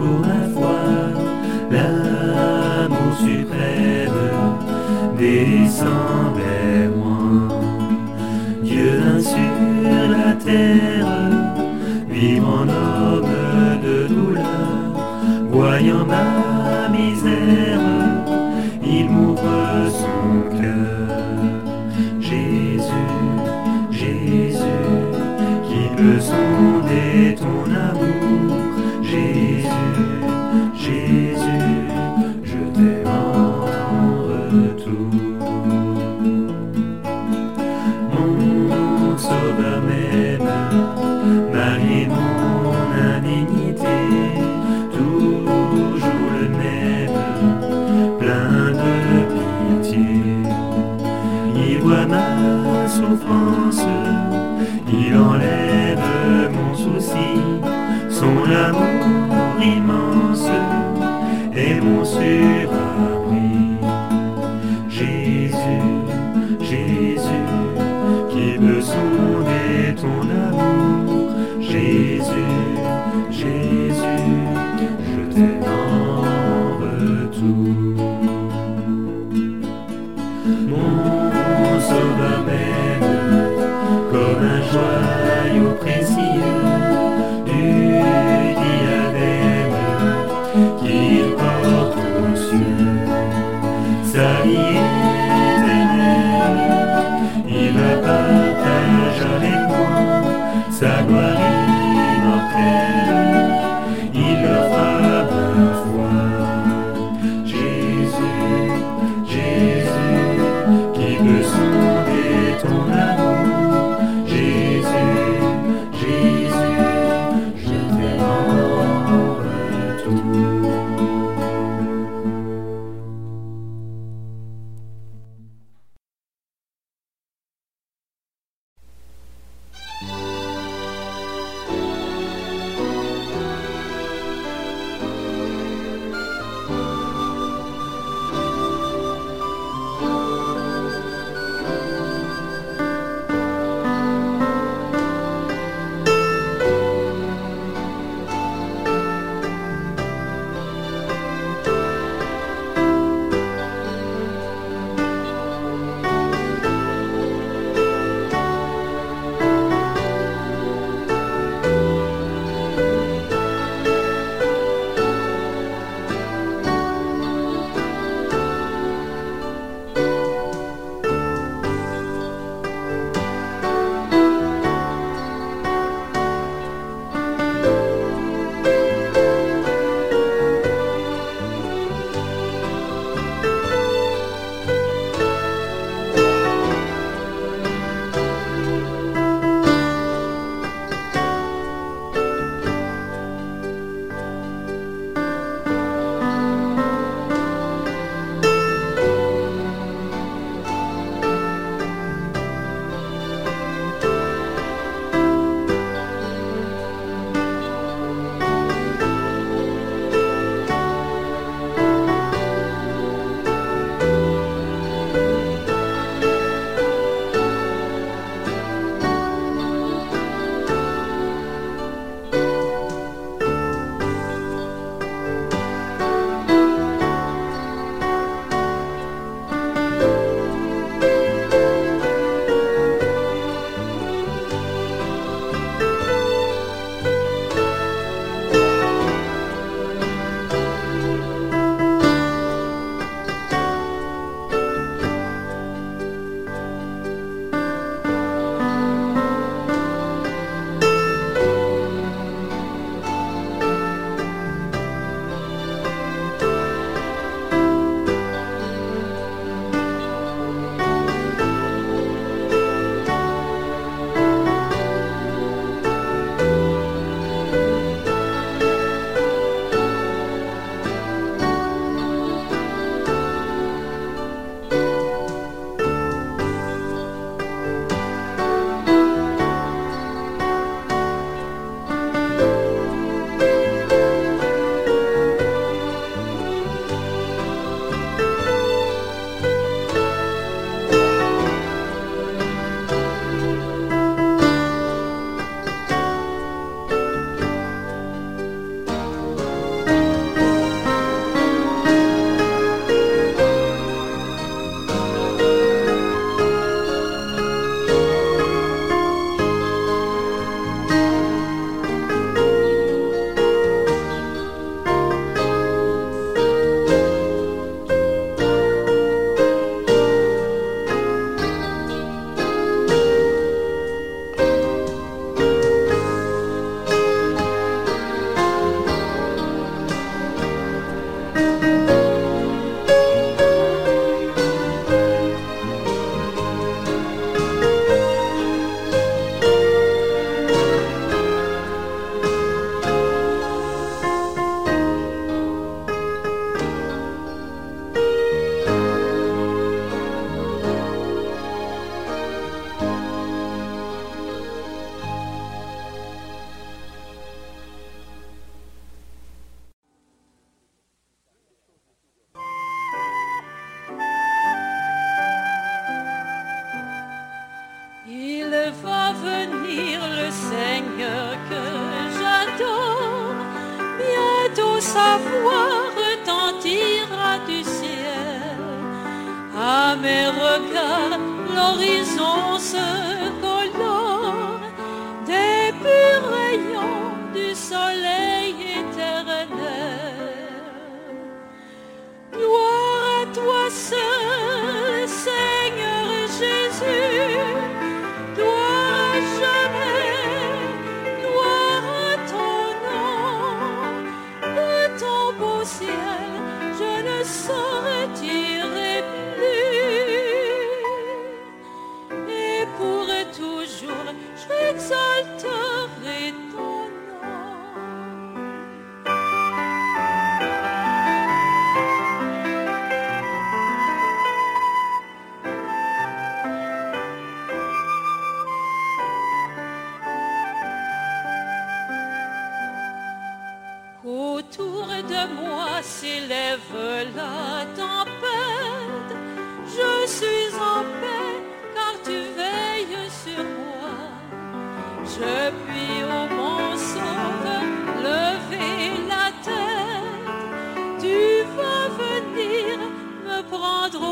will ever. Prendre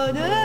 couronne de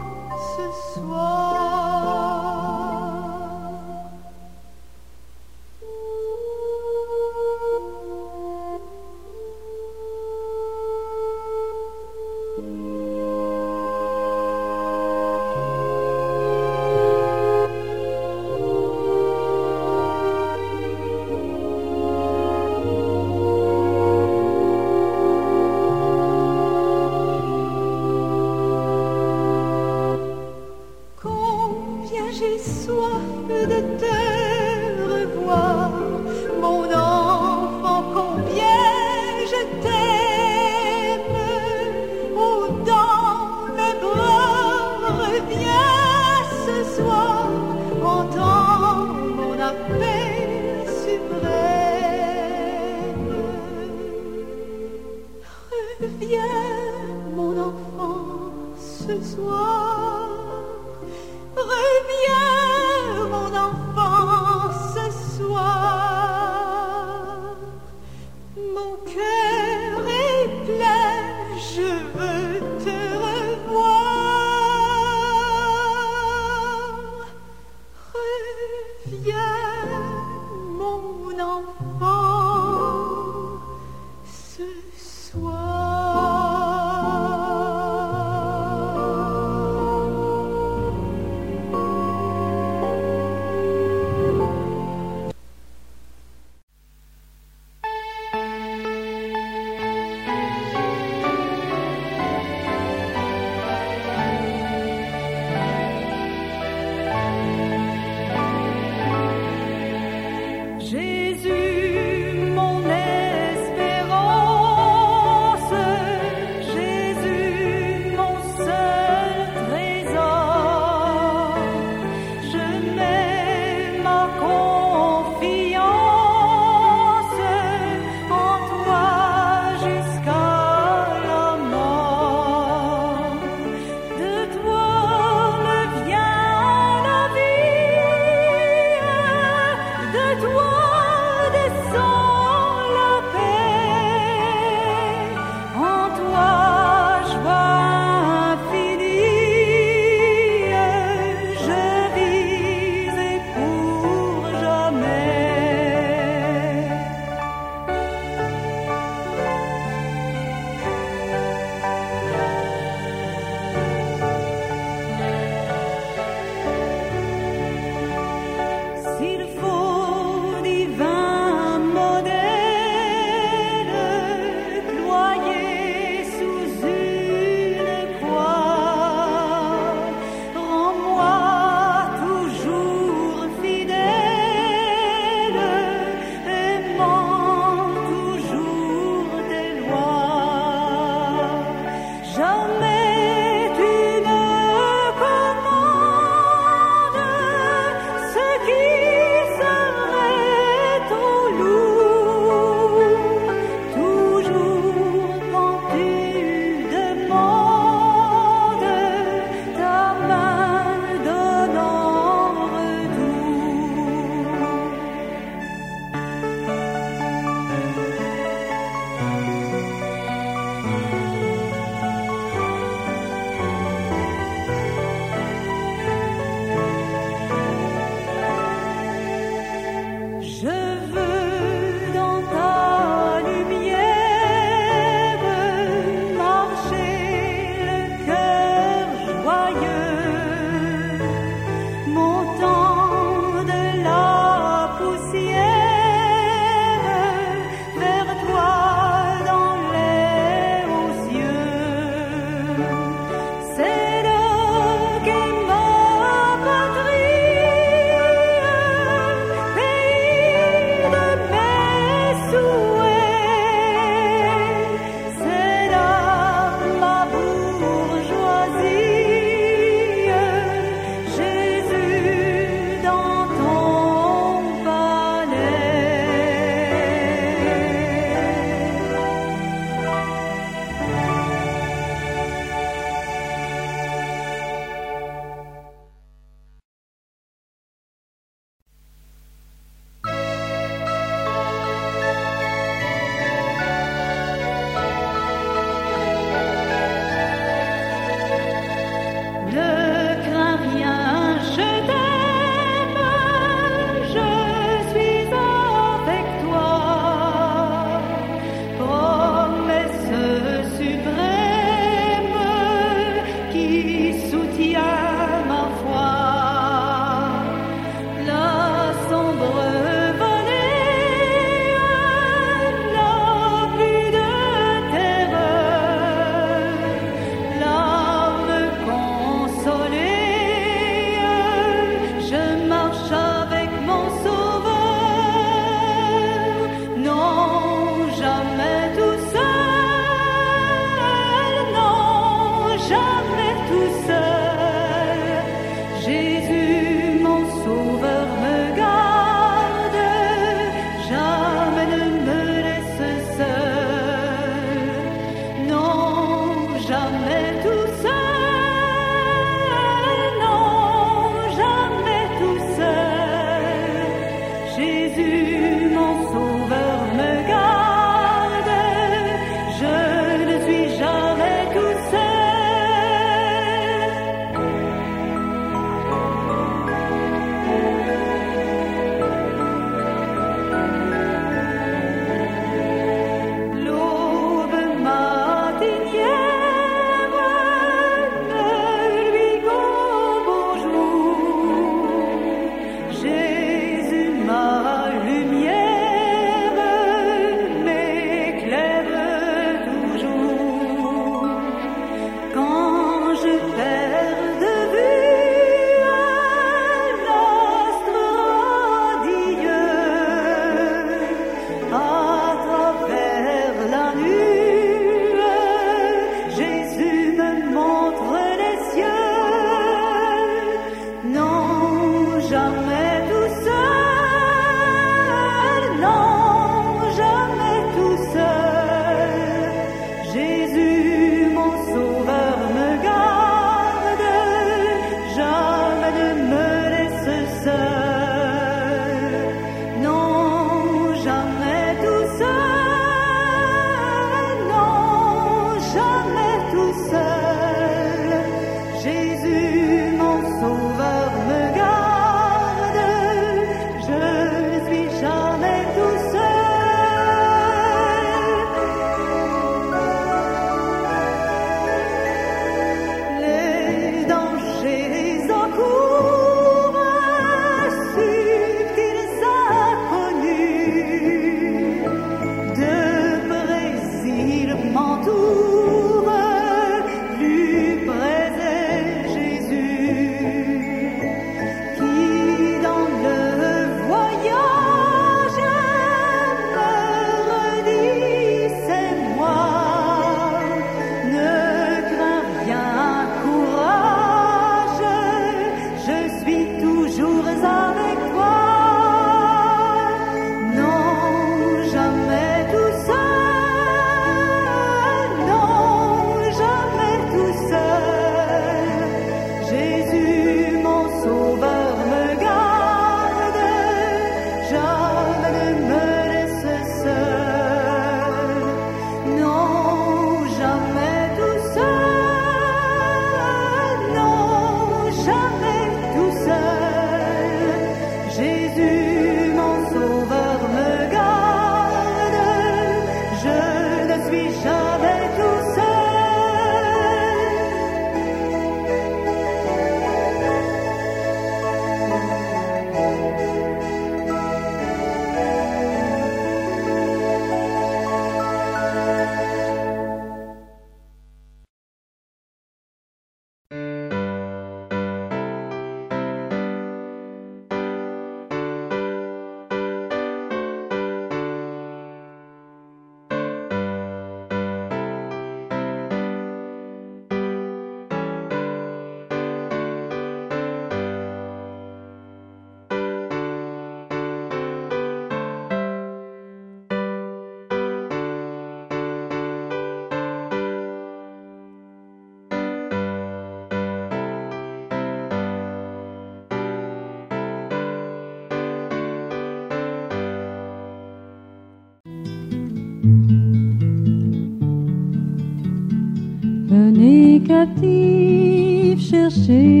קטיף שרשי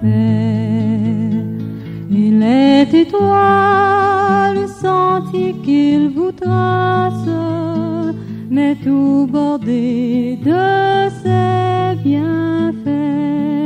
paix. Il est étoile, sentier qu'il vous trace, mais tout bordé de ses bienfaits.